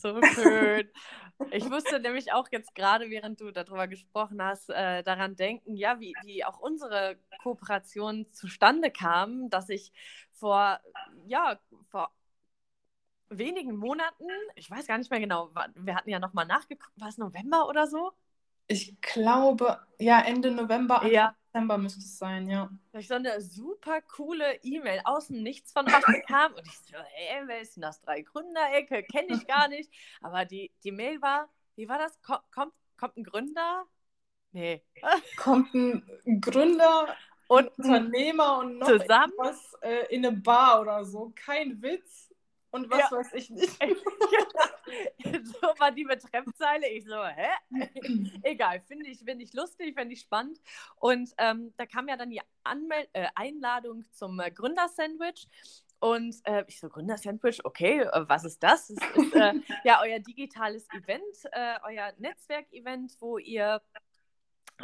So schön. Ich musste nämlich auch jetzt gerade, während du darüber gesprochen hast, äh, daran denken, ja, wie, wie auch unsere Kooperation zustande kam, dass ich vor, ja, vor wenigen Monaten, ich weiß gar nicht mehr genau, wir hatten ja nochmal nachgeguckt, war es November oder so? Ich glaube, ja, Ende November, ja. Dezember müsste es sein, ja. Da ich so eine super coole E-Mail aus dem Nichts von euch bekam und ich so, ey, wer ist denn das? Drei Gründerecke, kenne ich gar nicht. Aber die, die Mail war, wie war das? Kommt, kommt, kommt ein Gründer? Nee. Kommt ein Gründer und Unternehmer und noch zusammen? was äh, in eine Bar oder so. Kein Witz und was ja. weiß ich nicht. so war die Betreffzeile. Ich so, hä? Egal, finde ich, find ich lustig, finde ich spannend. Und ähm, da kam ja dann die Anmel äh, Einladung zum äh, Gründersandwich. Und äh, ich so, Gründersandwich, okay, äh, was ist das? Das ist äh, ja euer digitales Event, äh, euer Netzwerkevent, wo ihr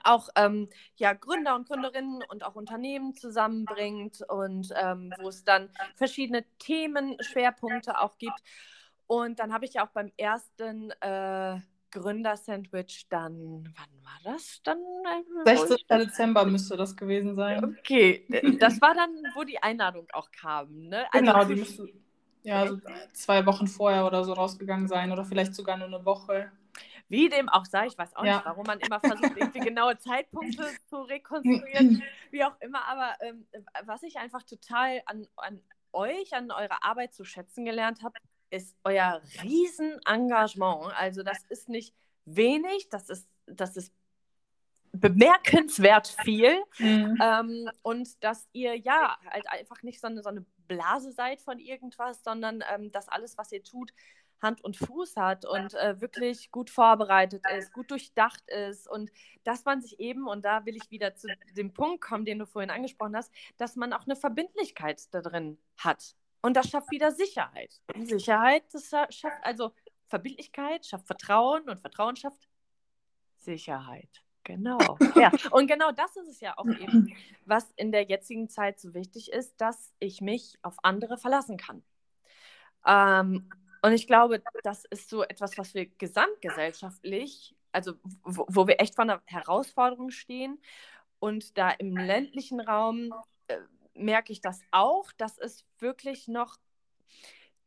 auch ähm, ja, Gründer und Gründerinnen und auch Unternehmen zusammenbringt und ähm, wo es dann verschiedene Themenschwerpunkte auch gibt. Und dann habe ich ja auch beim ersten äh, Gründersandwich dann, wann war das? Dann 16. Äh, Dezember müsste das gewesen sein. Okay, das war dann, wo die Einladung auch kam. Ne? Also genau, die müsste ja so zwei Wochen vorher oder so rausgegangen sein oder vielleicht sogar nur eine Woche. Wie dem auch sei, ich weiß auch ja. nicht, warum man immer versucht, irgendwie genaue Zeitpunkte zu rekonstruieren, wie auch immer. Aber ähm, was ich einfach total an, an euch, an eurer Arbeit zu schätzen gelernt habe, ist euer Riesenengagement. Also das ist nicht wenig, das ist, das ist bemerkenswert viel. Mhm. Ähm, und dass ihr ja halt einfach nicht so eine, so eine Blase seid von irgendwas, sondern ähm, dass alles, was ihr tut, Hand und Fuß hat und äh, wirklich gut vorbereitet ist, gut durchdacht ist und dass man sich eben, und da will ich wieder zu dem Punkt kommen, den du vorhin angesprochen hast, dass man auch eine Verbindlichkeit da drin hat. Und das schafft wieder Sicherheit. Und Sicherheit, das schafft also Verbindlichkeit, schafft Vertrauen und Vertrauen schafft Sicherheit. Genau. Ja, und genau das ist es ja auch eben, was in der jetzigen Zeit so wichtig ist, dass ich mich auf andere verlassen kann. Ähm, und ich glaube, das ist so etwas, was wir gesamtgesellschaftlich, also wo, wo wir echt vor einer Herausforderung stehen. Und da im ländlichen Raum äh, merke ich das auch, dass es wirklich noch,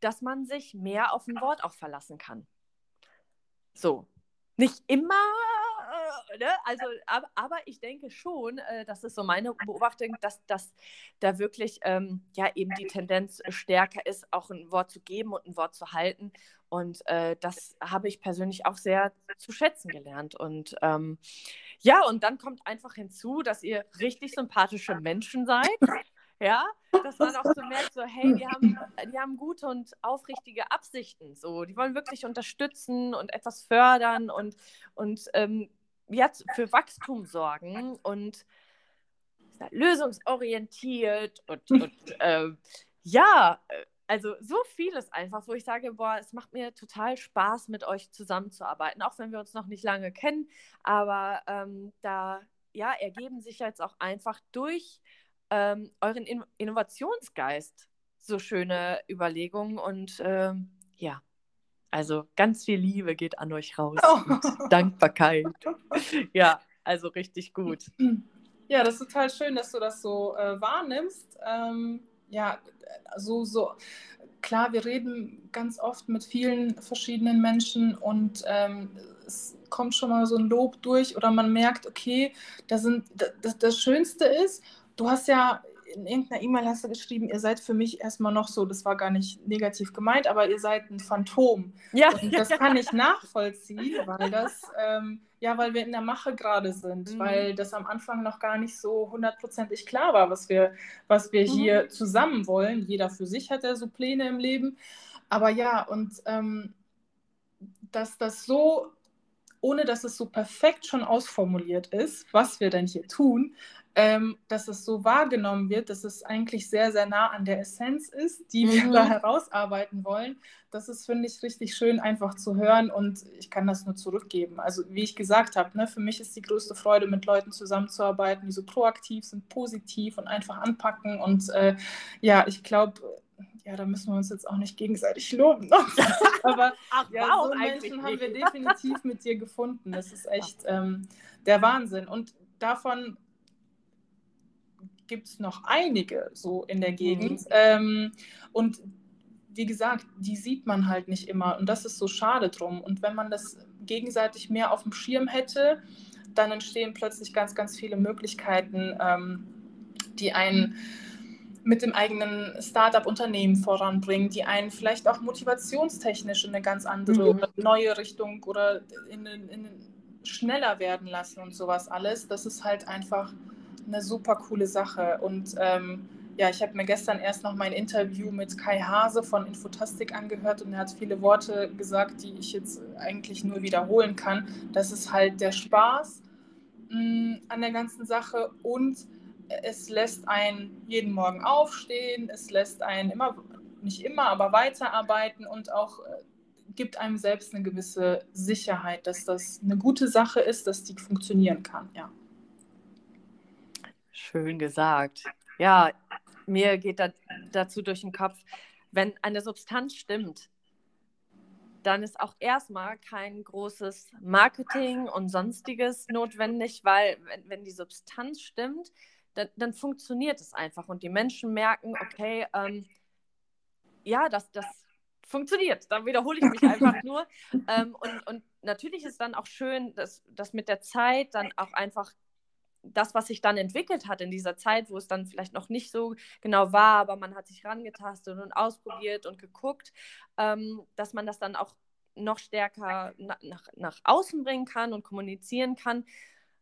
dass man sich mehr auf ein Wort auch verlassen kann. So. Nicht immer ne? Also, aber, aber, ich denke schon, äh, das ist so meine Beobachtung, dass, dass da wirklich ähm, ja eben die Tendenz stärker ist, auch ein Wort zu geben und ein Wort zu halten. Und äh, das habe ich persönlich auch sehr zu schätzen gelernt. Und ähm, ja, und dann kommt einfach hinzu, dass ihr richtig sympathische Menschen seid. Ja, dass man auch so merkt, so, hey, die haben, die haben gute und aufrichtige Absichten. So, die wollen wirklich unterstützen und etwas fördern und, und ähm, jetzt für Wachstum sorgen und lösungsorientiert und, und äh, ja, also so vieles einfach, wo ich sage, boah, es macht mir total Spaß, mit euch zusammenzuarbeiten, auch wenn wir uns noch nicht lange kennen, aber ähm, da ja, ergeben sich jetzt auch einfach durch ähm, euren In Innovationsgeist so schöne Überlegungen und ähm, ja, also ganz viel Liebe geht an euch raus oh. und Dankbarkeit. Ja, also richtig gut. Ja, das ist total schön, dass du das so äh, wahrnimmst. Ähm, ja, so, so klar, wir reden ganz oft mit vielen verschiedenen Menschen und ähm, es kommt schon mal so ein Lob durch oder man merkt, okay, da sind, das, das Schönste ist, du hast ja in irgendeiner E-Mail hast du geschrieben, ihr seid für mich erstmal noch so, das war gar nicht negativ gemeint, aber ihr seid ein Phantom. Ja. Und das kann ich nachvollziehen, weil das, ähm, ja, weil wir in der Mache gerade sind, mhm. weil das am Anfang noch gar nicht so hundertprozentig klar war, was wir, was wir mhm. hier zusammen wollen. Jeder für sich hat ja so Pläne im Leben. Aber ja, und ähm, dass das so ohne dass es so perfekt schon ausformuliert ist, was wir denn hier tun, ähm, dass es so wahrgenommen wird, dass es eigentlich sehr, sehr nah an der Essenz ist, die mhm. wir da herausarbeiten wollen. Das ist, finde ich, richtig schön einfach zu hören und ich kann das nur zurückgeben. Also wie ich gesagt habe, ne, für mich ist die größte Freude, mit Leuten zusammenzuarbeiten, die so proaktiv sind, positiv und einfach anpacken. Und äh, ja, ich glaube, ja, da müssen wir uns jetzt auch nicht gegenseitig loben. Aber Ach, ja, wow, so Menschen haben wir definitiv mit dir gefunden. Das ist echt ähm, der Wahnsinn. Und davon gibt es noch einige so in der Gegend. Mhm. Ähm, und wie gesagt, die sieht man halt nicht immer. Und das ist so schade drum. Und wenn man das gegenseitig mehr auf dem Schirm hätte, dann entstehen plötzlich ganz, ganz viele Möglichkeiten, ähm, die einen mit dem eigenen Startup-Unternehmen voranbringen, die einen vielleicht auch motivationstechnisch in eine ganz andere mhm. neue Richtung oder in, in, in schneller werden lassen und sowas alles. Das ist halt einfach eine super coole Sache. Und ähm, ja, ich habe mir gestern erst noch mein Interview mit Kai Hase von Infotastik angehört und er hat viele Worte gesagt, die ich jetzt eigentlich nur wiederholen kann. Das ist halt der Spaß mh, mm, an der ganzen Sache und es lässt einen jeden Morgen aufstehen, es lässt einen immer, nicht immer, aber weiterarbeiten und auch äh, gibt einem selbst eine gewisse Sicherheit, dass das eine gute Sache ist, dass die funktionieren kann, ja. Schön gesagt. Ja, mir geht da, dazu durch den Kopf, wenn eine Substanz stimmt, dann ist auch erstmal kein großes Marketing und sonstiges notwendig, weil wenn, wenn die Substanz stimmt, dann, dann, funktioniert es einfach und die Menschen merken, okay, ähm, ja, das, das funktioniert. Dann wiederhole ich mich einfach nur. Ähm, und, und natürlich ist dann auch schön, dass, dass mit der Zeit dann auch einfach das, was sich dann entwickelt hat in dieser Zeit, wo es dann vielleicht noch nicht so genau war, aber man hat sich rangetastet und ausprobiert und geguckt, ähm, dass man das dann auch noch stärker na, nach, nach außen bringen kann und kommunizieren kann.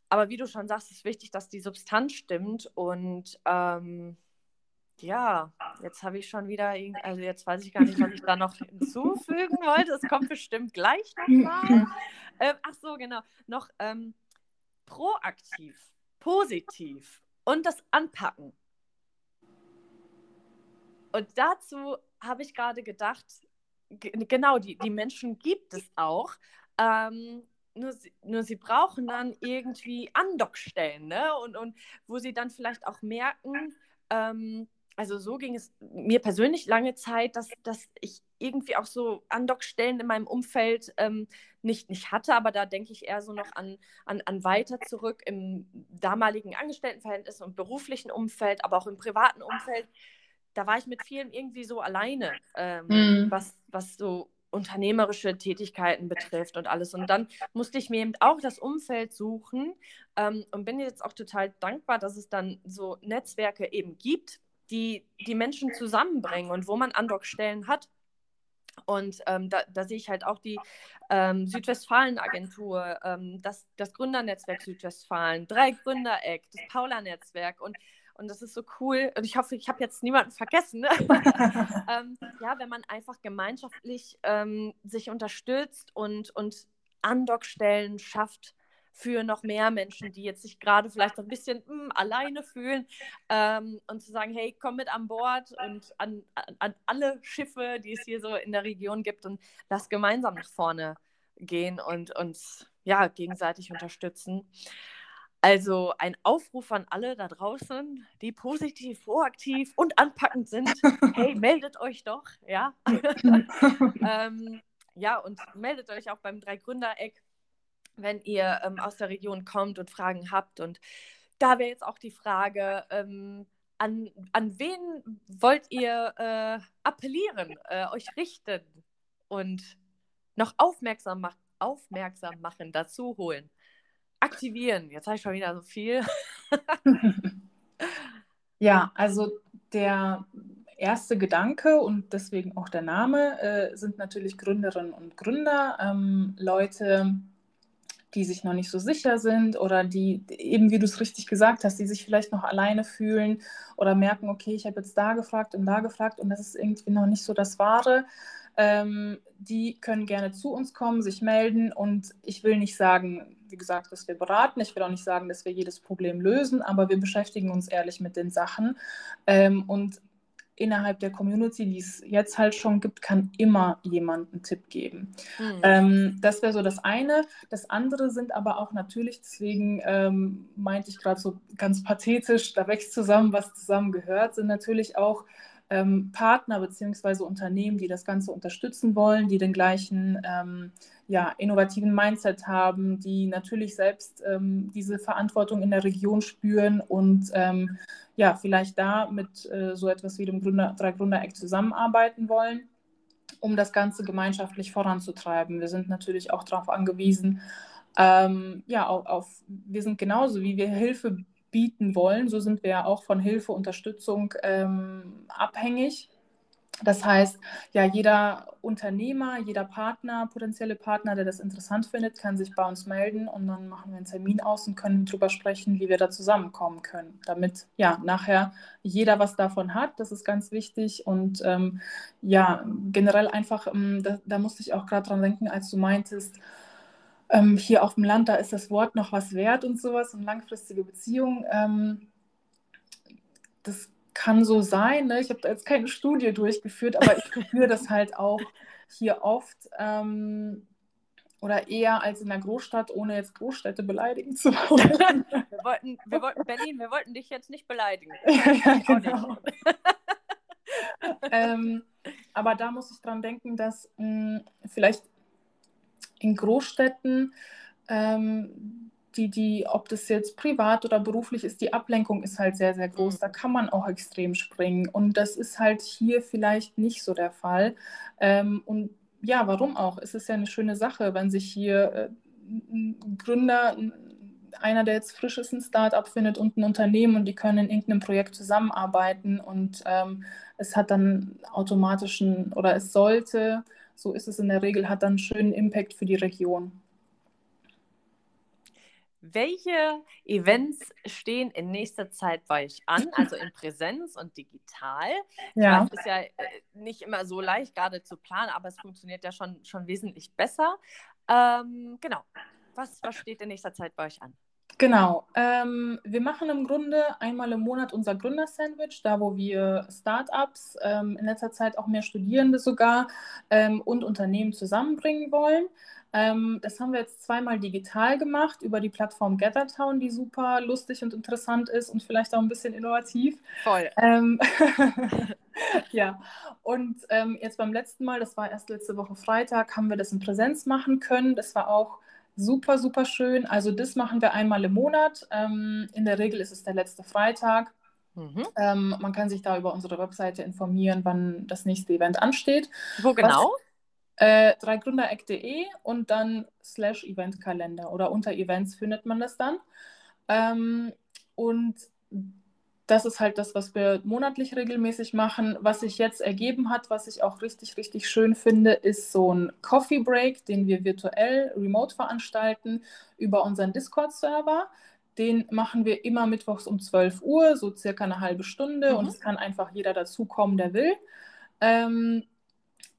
Aber wie du schon sagst, ist wichtig, dass die Substanz stimmt. Und ähm, ja, jetzt habe ich schon wieder, also jetzt weiß ich gar nicht, was ich da noch hinzufügen wollte. Es kommt bestimmt gleich nochmal. Ähm, ach so, genau. Noch ähm, proaktiv positiv und das Anpacken. Und dazu habe ich gerade gedacht, genau, die, die Menschen gibt es auch. Ähm, nur, sie, nur sie brauchen dann irgendwie Andockstellen, ne? Und, und wo sie dann vielleicht auch merken, ähm, also so ging es mir persönlich lange Zeit, dass, dass ich irgendwie auch so Andockstellen in meinem Umfeld ähm, nicht, nicht hatte, aber da denke ich eher so noch an, an, an weiter zurück im damaligen Angestelltenverhältnis und beruflichen Umfeld, aber auch im privaten Umfeld. Da war ich mit vielen irgendwie so alleine, ähm, mhm. was, was so unternehmerische Tätigkeiten betrifft und alles. Und dann musste ich mir eben auch das Umfeld suchen ähm, und bin jetzt auch total dankbar, dass es dann so Netzwerke eben gibt, die die Menschen zusammenbringen und wo man Andockstellen hat. Und ähm, da, da, sehe ich halt auch die ähm, Südwestfalen-Agentur, ähm, das, das Gründernetzwerk Südwestfalen, drei Gründereck, das Paula-Netzwerk und und das ist so cool. Und ich hoffe, ich habe jetzt niemanden vergessen. Ne? ähm, ja, wenn man einfach gemeinschaftlich ähm, sich unterstützt und, und Andockstellen schafft, für noch mehr Menschen, die jetzt sich gerade vielleicht so ein bisschen mh, hm, alleine fühlen ähm, und zu sagen, hey, komm mit an Bord und an, an, an, alle Schiffe, die es hier so in der Region gibt und lass gemeinsam nach vorne gehen und uns ja gegenseitig unterstützen. Also ein Aufruf an alle da draußen, die positiv, proaktiv und anpackend sind. Hey, meldet euch doch, ja. ähm, ja, und meldet euch auch beim Drei-Gründer-Eck wenn ihr ähm, aus der Region kommt und Fragen habt. Und da wäre jetzt auch die Frage, ähm, an, an wen wollt ihr äh, appellieren, äh, euch richten und noch aufmerksam, mach, aufmerksam machen, dazu holen? Aktivieren. Jetzt habe ich schon wieder so viel. ja, also der erste Gedanke und deswegen auch der Name äh, sind natürlich Gründerinnen und Gründer, ähm, Leute, die sich noch nicht so sicher sind oder die eben, wie du es richtig gesagt hast, die sich vielleicht noch alleine fühlen oder merken, okay, ich habe jetzt da gefragt und da gefragt und das ist irgendwie noch nicht so das Wahre. Ähm, die können gerne zu uns kommen, sich melden und ich will nicht sagen, wie gesagt, dass wir beraten, ich will auch nicht sagen, dass wir jedes Problem lösen, aber wir beschäftigen uns ehrlich mit den Sachen ähm, und innerhalb der Community, die es jetzt halt schon gibt, kann immer jemand einen Tipp geben. Mhm. Ähm, das wäre so das eine. Das andere sind aber auch natürlich, deswegen ähm, meinte ich gerade so ganz pathetisch, da wächst zusammen, was zusammen gehört, sind natürlich auch ähm, Partner bzw. Unternehmen, die das Ganze unterstützen wollen, die den gleichen ähm, ja, innovativen Mindset haben, die natürlich selbst ähm, diese Verantwortung in der Region spüren und ähm, ja, vielleicht da mit äh, so etwas wie dem Gründer, Drei Gründer-Eck zusammenarbeiten wollen, um das Ganze gemeinschaftlich voranzutreiben. Wir sind natürlich auch darauf angewiesen, ähm, ja, auf, auf, wir sind genauso, wie wir Hilfe bieten wollen, so sind wir ja auch von Hilfe, Unterstützung ähm, abhängig. Das heißt, ja, jeder Unternehmer, jeder Partner, potenzielle Partner, der das interessant findet, kann sich bei uns melden und dann machen wir einen Termin aus und können darüber sprechen, wie wir da zusammenkommen können, damit ja nachher jeder was davon hat. Das ist ganz wichtig und ähm, ja, generell einfach, ähm, da, da musste ich auch gerade dran denken, als du meintest, ähm, hier auf dem Land, da ist das Wort noch was wert und sowas und langfristige Beziehungen. Ähm, das kann so sein. Ne? Ich habe da jetzt keine Studie durchgeführt, aber ich spüre das halt auch hier oft. Ähm, oder eher als in der Großstadt, ohne jetzt Großstädte beleidigen zu wollen. wir, wollten, wir wollten Berlin, wir wollten dich jetzt nicht beleidigen. ja, genau. ähm, aber da muss ich dran denken, dass mh, hm, vielleicht in Großstädten, ähm, die, die, ob das jetzt privat oder beruflich ist, die Ablenkung ist halt sehr, sehr groß. Mhm. Da kann man auch extrem springen. Und das ist halt hier vielleicht nicht so der Fall. Ähm, und ja, warum auch? Es ist ja eine schöne Sache, wenn sich hier äh, ein Gründer, einer, der jetzt frisch ist, ein Startup findet und ein Unternehmen und die können in irgendeinem Projekt zusammenarbeiten und ähm, es hat dann automatischen oder es sollte so ist es in der Regel, hat dann einen schönen Impact für die Region. Welche Events stehen in nächster Zeit bei euch an, also in Präsenz und digital? Ja. Das ist ja äh, nicht immer so leicht gerade zu planen, aber es funktioniert ja schon, schon wesentlich besser. Ähm, genau. Was, was steht in nächster Zeit bei euch an? Genau. Ähm, wir machen im Grunde einmal im Monat unser Gründersandwich, da wo wir Startups, ähm, in letzter Zeit auch mehr Studierende sogar ähm, und Unternehmen zusammenbringen wollen. Ähm, das haben wir jetzt zweimal digital gemacht über die Plattform Gathertown, die super lustig und interessant ist und vielleicht auch ein bisschen innovativ. Voll. Ähm, ja, und ähm, jetzt beim letzten Mal, das war erst letzte Woche Freitag, haben wir das in Präsenz machen können. Das war auch super, super schön. Also das machen wir einmal im Monat. Ähm, in der Regel ist es der letzte Freitag. Mhm. Ähm, man kann sich da über unsere Webseite informieren, wann das nächste Event ansteht. Wo genau? Äh, dreigründereck.de und dann slash Eventkalender oder unter Events findet man das dann. Ähm, und das ist halt das, was wir monatlich regelmäßig machen. Was sich jetzt ergeben hat, was ich auch richtig, richtig schön finde, ist so ein Coffee Break, den wir virtuell remote veranstalten über unseren Discord-Server. Den machen wir immer mittwochs um 12 Uhr, so circa eine halbe Stunde. Mhm. Und es kann einfach jeder dazukommen, der will. Ähm,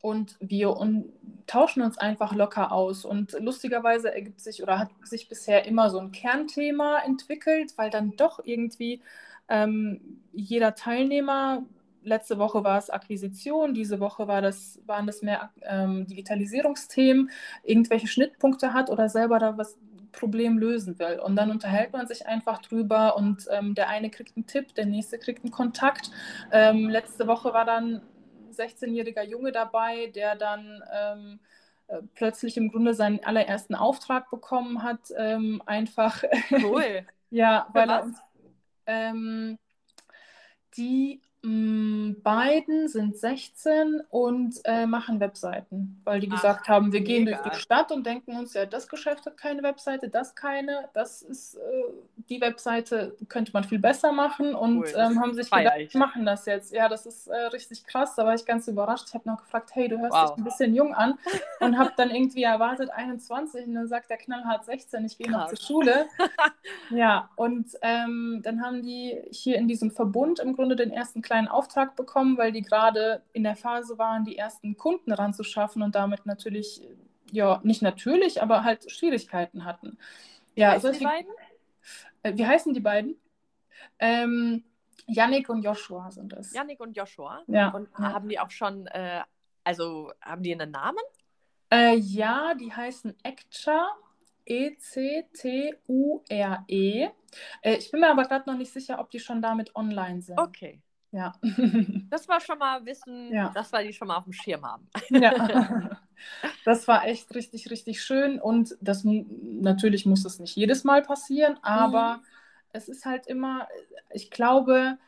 und wir un tauschen uns einfach locker aus. Und lustigerweise ergibt sich oder hat sich bisher immer so ein Kernthema entwickelt, weil dann doch irgendwie ähm, jeder Teilnehmer, letzte Woche war es Akquisition, diese Woche war das, waren das mehr ähm, Digitalisierungsthemen, irgendwelche Schnittpunkte hat oder selber da was Problem lösen will. Und dann unterhält man sich einfach drüber und ähm, der eine kriegt einen Tipp, der nächste kriegt einen Kontakt. Ähm, letzte Woche war dann 16-jähriger Junge dabei, der dann ähm, äh, plötzlich im Grunde seinen allerersten Auftrag bekommen hat, ähm, einfach. Cool. ja, weil er uns ähm, die beiden sind 16 und äh, machen Webseiten, weil die Ach, gesagt haben, wir mega. gehen durch die Stadt und denken uns, ja, das Geschäft hat keine Webseite, das keine, das ist äh, die Webseite könnte man viel besser machen und cool, ähm, haben sich gedacht, wir machen das jetzt. Ja, das ist äh, richtig krass, da war ich ganz überrascht. Ich habe noch gefragt, hey, du hörst wow. dich ein bisschen jung an und habe dann irgendwie erwartet 21 und dann sagt der knallhart 16, ich gehe noch zur Schule. ja, und ähm, dann haben die hier in diesem Verbund im Grunde den ersten kleinen Auftrag bekommen, weil die gerade in der Phase waren, die ersten Kunden ranzuschaffen und damit natürlich, ja, nicht natürlich, aber halt Schwierigkeiten hatten. Ja, solche, die beiden? Äh, wie heißen die beiden? Ähm, Yannick und Joshua sind es. Yannick und Joshua? Ja. Und ja. haben die auch schon, äh, also haben die einen Namen? Äh, ja, die heißen Ekcha. E-C-T-U-R-E. -E. Äh, ich bin mir aber gerade noch nicht sicher, ob die schon damit online sind. Okay. Ja. Das war schon mal Wissen, Ja. dass wir die schon mal auf dem Schirm haben. Ja, das war echt richtig, richtig schön. Und das natürlich muss das nicht jedes Mal passieren, aber es ist halt immer, ich glaube,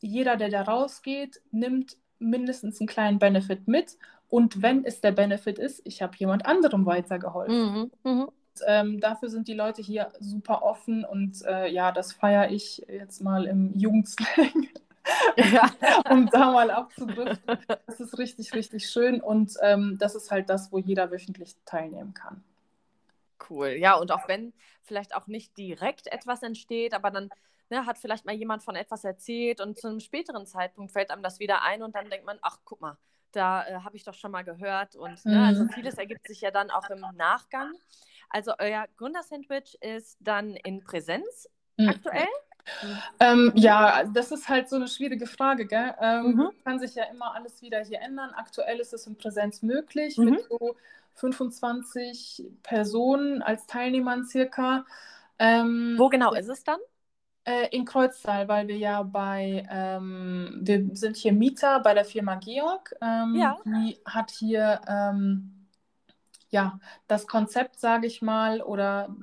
jeder, der da rausgeht, nimmt mindestens einen kleinen Benefit mit. Und wenn es der Benefit ist, ich habe jemand anderem weitergeholfen. Mhm. Mhm. Ähm, dafür sind die Leute hier super offen und äh, ja, das feiere ich jetzt mal im Jugendslang. Ja. um da mal abzudriften. Das ist richtig, richtig schön und ähm, das ist halt das, wo jeder wöchentlich teilnehmen kann. Cool. Ja, und auch wenn vielleicht auch nicht direkt etwas entsteht, aber dann ne, hat vielleicht mal jemand von etwas erzählt und zu einem späteren Zeitpunkt fällt einem das wieder ein und dann denkt man, ach, guck mal, da äh, habe ich doch schon mal gehört. Und ne, also Mhm. vieles ergibt sich ja dann auch im Nachgang. Also euer Gründersandwich ist dann in Präsenz Mhm. aktuell? Ähm, ja, das ist halt so eine schwierige Frage, gell? Ähm, Mhm. Kann sich ja immer alles wieder hier ändern. Aktuell ist es in Präsenz möglich Mhm. mit so 25 Personen als Teilnehmern circa. Ähm, Wo genau ist es dann? Äh, in Kreuztal, weil wir ja bei, ähm, wir sind hier Mieter bei der Firma Georg. Ähm, Ja. Die hat hier ähm, ja das Konzept, sage ich mal, oder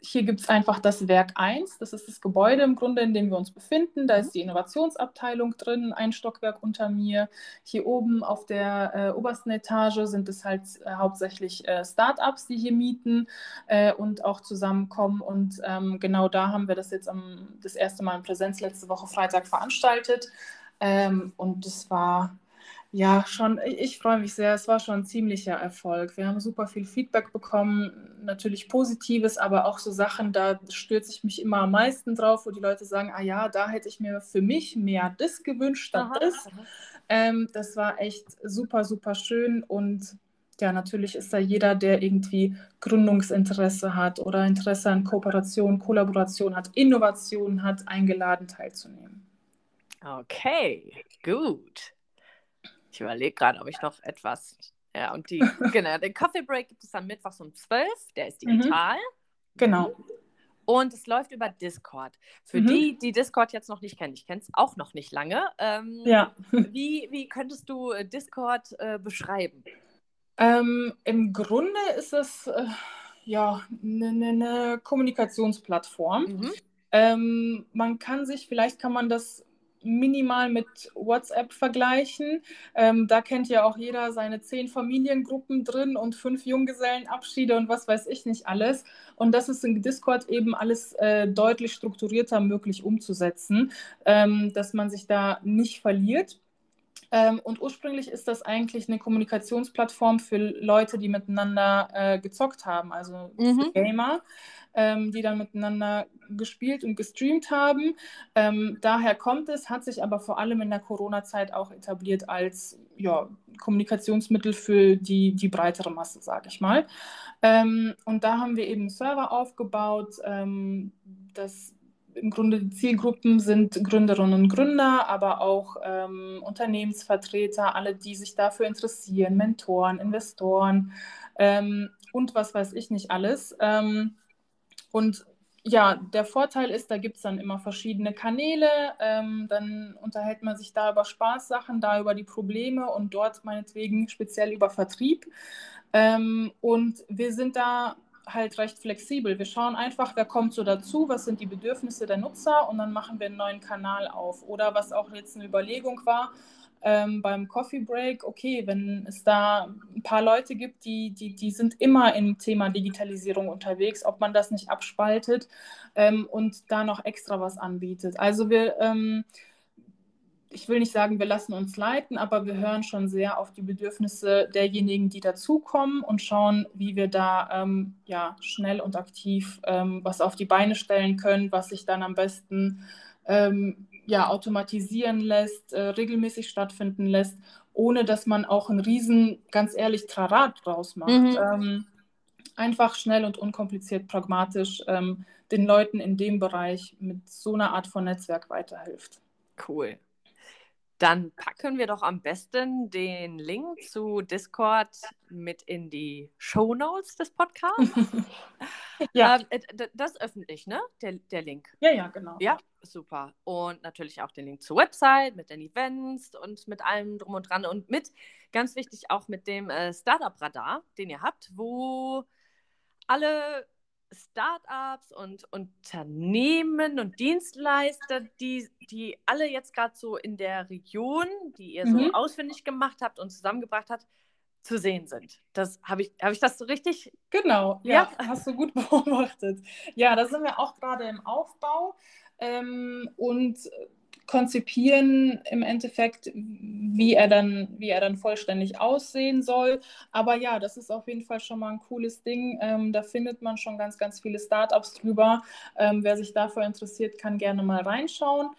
hier gibt es einfach das Werk 1. Das ist das Gebäude im Grunde, in dem wir uns befinden. Da ist die Innovationsabteilung drin, ein Stockwerk unter mir. Hier oben auf der äh, obersten Etage sind es halt äh, hauptsächlich äh, Start-ups, die hier mieten äh, und auch zusammenkommen. Und ähm, genau da haben wir das jetzt am, das erste Mal in Präsenz letzte Woche Freitag veranstaltet. Ähm, und es war ja schon, ich, ich freue mich sehr. Es war schon ein ziemlicher Erfolg. Wir haben super viel Feedback bekommen, natürlich Positives, aber auch so Sachen, da stürze ich mich immer am meisten drauf, wo die Leute sagen, ah ja, da hätte ich mir für mich mehr das gewünscht statt Aha, das. aha. Ähm, das war echt super, super schön und ja, natürlich ist da jeder, der irgendwie Gründungsinteresse hat oder Interesse an Kooperation, Kollaboration hat, Innovation hat, eingeladen teilzunehmen. Okay, gut. Ich überlege gerade, ob ich noch etwas. Ja, und die, genau, den Coffee Break gibt es am Mittwochs um 12, der ist Mhm. digital. Genau. Und es läuft über Discord. Für Mhm. die, die Discord jetzt noch nicht kennen, ich kenne es auch noch nicht lange. Ähm, Ja. wie, wie könntest du äh, Discord äh, beschreiben? Ähm, Im Grunde ist es äh, ja eine ne, ne Kommunikationsplattform. Mhm. Ähm, man kann sich, vielleicht kann man das minimal mit WhatsApp vergleichen. Ähm, da kennt ja auch jeder seine zehn Familiengruppen drin und fünf Junggesellenabschiede und was weiß ich nicht alles. Und das ist in Discord eben alles äh, deutlich strukturierter möglich umzusetzen, ähm, dass man sich da nicht verliert. Ähm, und ursprünglich ist das eigentlich eine Kommunikationsplattform für Leute, die miteinander äh, gezockt haben, also Mhm. Gamer, ähm, die dann miteinander gespielt und gestreamt haben. Ähm, daher kommt es, hat sich aber vor allem in der Corona-Zeit auch etabliert als ja, Kommunikationsmittel für die, die breitere Masse, sage ich mal. Ähm, und da haben wir eben einen Server aufgebaut, ähm, das im Grunde die Zielgruppen sind Gründerinnen und Gründer, aber auch ähm, Unternehmensvertreter, alle, die sich dafür interessieren, Mentoren, Investoren ähm, und was weiß ich nicht alles. Ähm, und ja, der Vorteil ist, da gibt es dann immer verschiedene Kanäle, ähm, dann unterhält man sich da über Spaßsachen, da über die Probleme und dort meinetwegen speziell über Vertrieb. Ähm, und wir sind da halt recht flexibel. Wir schauen einfach, wer kommt so dazu, was sind die Bedürfnisse der Nutzer und dann machen wir einen neuen Kanal auf. Oder was auch jetzt eine Überlegung war, ähm, beim Coffee Break, okay, wenn es da ein paar Leute gibt, die, die, die sind immer im Thema Digitalisierung unterwegs, ob man das nicht abspaltet ähm, und da noch extra was anbietet. Also wir, ähm, ich will nicht sagen, wir lassen uns leiten, aber wir hören schon sehr auf die Bedürfnisse derjenigen, die dazukommen und schauen, wie wir da ähm, ja, schnell und aktiv ähm, was auf die Beine stellen können, was sich dann am besten ähm, ja, automatisieren lässt, äh, regelmäßig stattfinden lässt, ohne dass man auch einen riesen, ganz ehrlich, Trarat draus macht. Mhm. Ähm, einfach schnell und unkompliziert, pragmatisch ähm, den Leuten in dem Bereich mit so einer Art von Netzwerk weiterhilft. Cool. Dann packen wir doch am besten den Link zu Discord mit in die Show Notes des Podcasts. ja. Ähm, das ist öffentlich, ne? Der, der Link. Ja, ja, genau. Ja, super. Und natürlich auch den Link zur Website mit den Events und mit allem drum und dran. Und mit, ganz wichtig, auch mit dem äh, Startup-Radar, den ihr habt, wo alle Startups und Unternehmen und Dienstleister, die, die alle jetzt gerade so in der Region, die ihr so mhm. ausfindig gemacht habt und zusammengebracht habt, zu sehen sind. Das habe ich, habe ich das so richtig? Genau, ja, ja, hast du gut beobachtet. Ja, da sind wir auch gerade im Aufbau ähm, und konzipieren im Endeffekt, wie er dann, wie er dann vollständig aussehen soll. Aber ja, das ist auf jeden Fall schon mal ein cooles Ding. Ähm, da findet man schon ganz, ganz viele Startups drüber. Ähm, wer sich dafür interessiert, kann gerne mal reinschauen.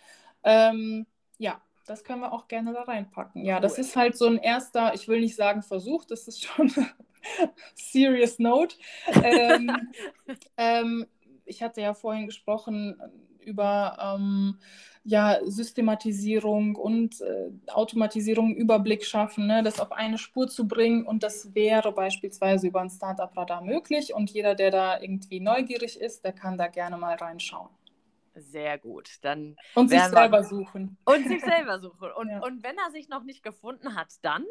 Ähm, ja, das können wir auch gerne da reinpacken. Ja, cool. das ist halt so ein erster, ich will nicht sagen Versuch, das ist schon serious note. Ähm, ähm, ich hatte ja vorhin gesprochen über ähm, ja, Systematisierung und äh, Automatisierung, Überblick schaffen, ne, das auf eine Spur zu bringen. Und das wäre beispielsweise über ein Startup-Radar möglich. Und jeder, der da irgendwie neugierig ist, der kann da gerne mal reinschauen. Sehr gut. Dann und sich selber suchen. Und sich selber suchen. Und, ja. und wenn er sich noch nicht gefunden hat, dann?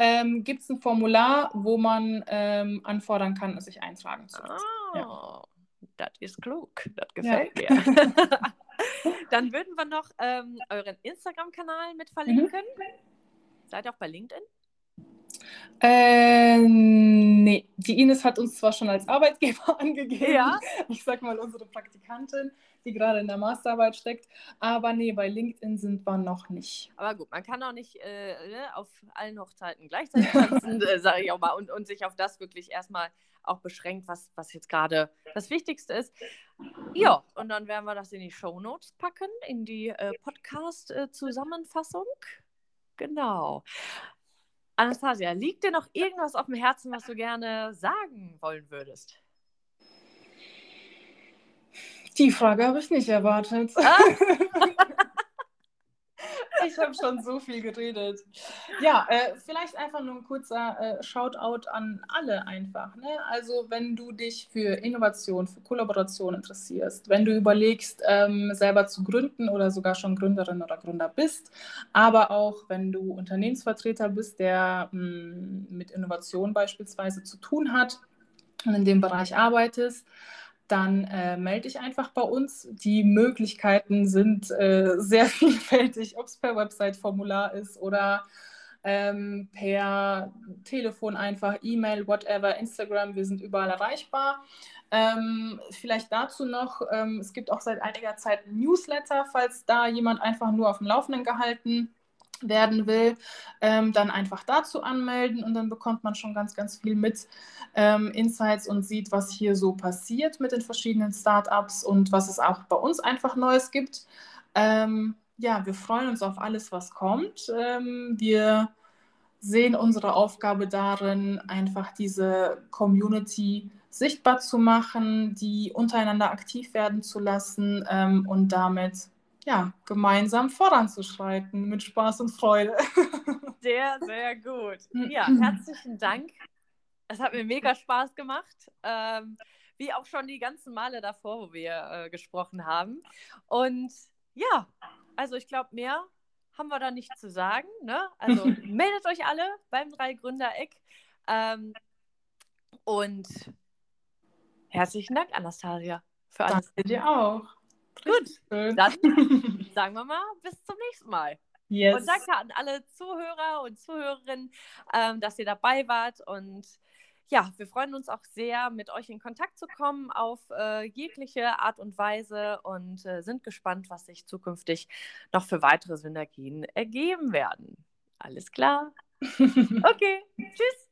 Ähm, Gibt es ein Formular, wo man ähm, anfordern kann, sich eintragen zu lassen. Oh, ja. das ist klug. Das gefällt ja. mir. Dann würden wir noch ähm, euren Instagram-Kanal mit verlinken. Mhm. Seid ihr auch bei LinkedIn? Äh, nee, die Ines hat uns zwar schon als Arbeitgeber angegeben, ja. ich sag mal unsere Praktikantin, die gerade in der Masterarbeit steckt, aber nee, bei LinkedIn sind wir noch nicht. Aber gut, man kann auch nicht äh, ne, auf allen Hochzeiten gleichzeitig tanzen, äh, sage ich auch mal, und, und sich auf das wirklich erstmal auch beschränkt, was, was jetzt gerade das Wichtigste ist. Ja, und dann werden wir das in die Show Notes packen, in die äh, Podcast-Zusammenfassung. Genau. Anastasia, liegt dir noch irgendwas auf dem Herzen, was du gerne sagen wollen würdest? Die Frage habe ich nicht erwartet. Ah. ich habe schon so viel geredet. Ja, äh, vielleicht einfach nur ein kurzer äh, Shoutout an alle einfach. Ne? Also wenn du dich für Innovation, für Kollaboration interessierst, wenn du überlegst, ähm, selber zu gründen oder sogar schon Gründerin oder Gründer bist, aber auch wenn du Unternehmensvertreter bist, der mh, hm, mit Innovation beispielsweise zu tun hat und in dem Bereich arbeitest, dann äh, melde dich einfach bei uns. Die Möglichkeiten sind äh, sehr vielfältig, ob es per Website-Formular ist oder ähm, per Telefon einfach, E-Mail, whatever, Instagram, wir sind überall erreichbar. Ähm, vielleicht dazu noch, ähm, es gibt auch seit einiger Zeit ein Newsletter, falls da jemand einfach nur auf dem Laufenden gehalten werden will, ähm, dann einfach dazu anmelden und dann bekommt man schon ganz, ganz viel mit ähm, Insights und sieht, was hier so passiert mit den verschiedenen Startups und was es auch bei uns einfach Neues gibt. Ähm, ja, wir freuen uns auf alles, was kommt. Ähm, wir sehen unsere Aufgabe darin, einfach diese Community sichtbar zu machen, die untereinander aktiv werden zu lassen ähm, und damit ja, gemeinsam voranzuschreiten mit Spaß und Freude. Sehr, sehr gut. Ja, herzlichen Dank. Es hat mir mega Spaß gemacht. Ähm, wie auch schon die ganzen Male davor, wo wir äh, gesprochen haben. Und ja, also ich glaube, mehr haben wir da nicht zu sagen. Ne? Also meldet euch alle beim Drei-Gründer-Eck. Ähm, und herzlichen Dank, Anastasia, für alles. Danke dir auch. Gut, dann sagen wir mal bis zum nächsten Mal. Yes. Und danke an alle Zuhörer und Zuhörerinnen, ähm, dass ihr dabei wart. Und ja, wir freuen uns auch sehr, mit euch in Kontakt zu kommen auf äh, jegliche Art und Weise und äh, sind gespannt, was sich zukünftig noch für weitere Synergien ergeben werden. Alles klar? Okay, tschüss.